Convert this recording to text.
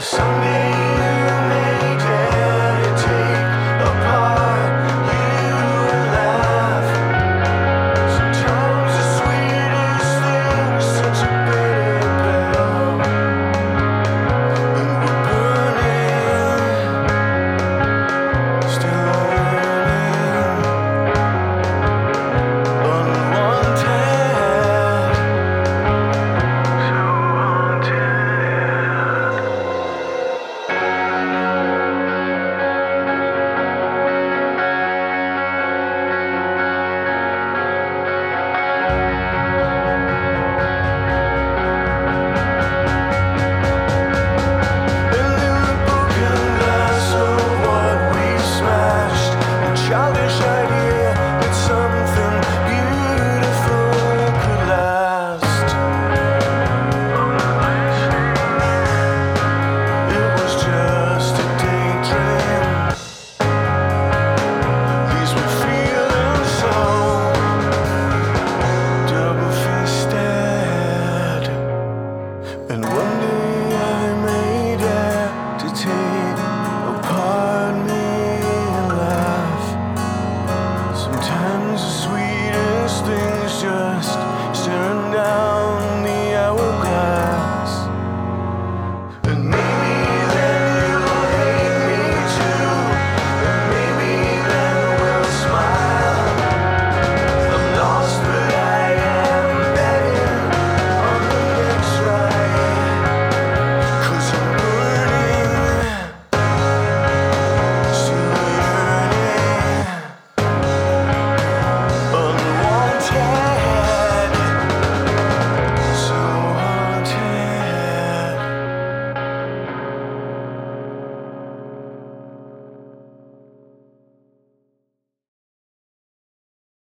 someday.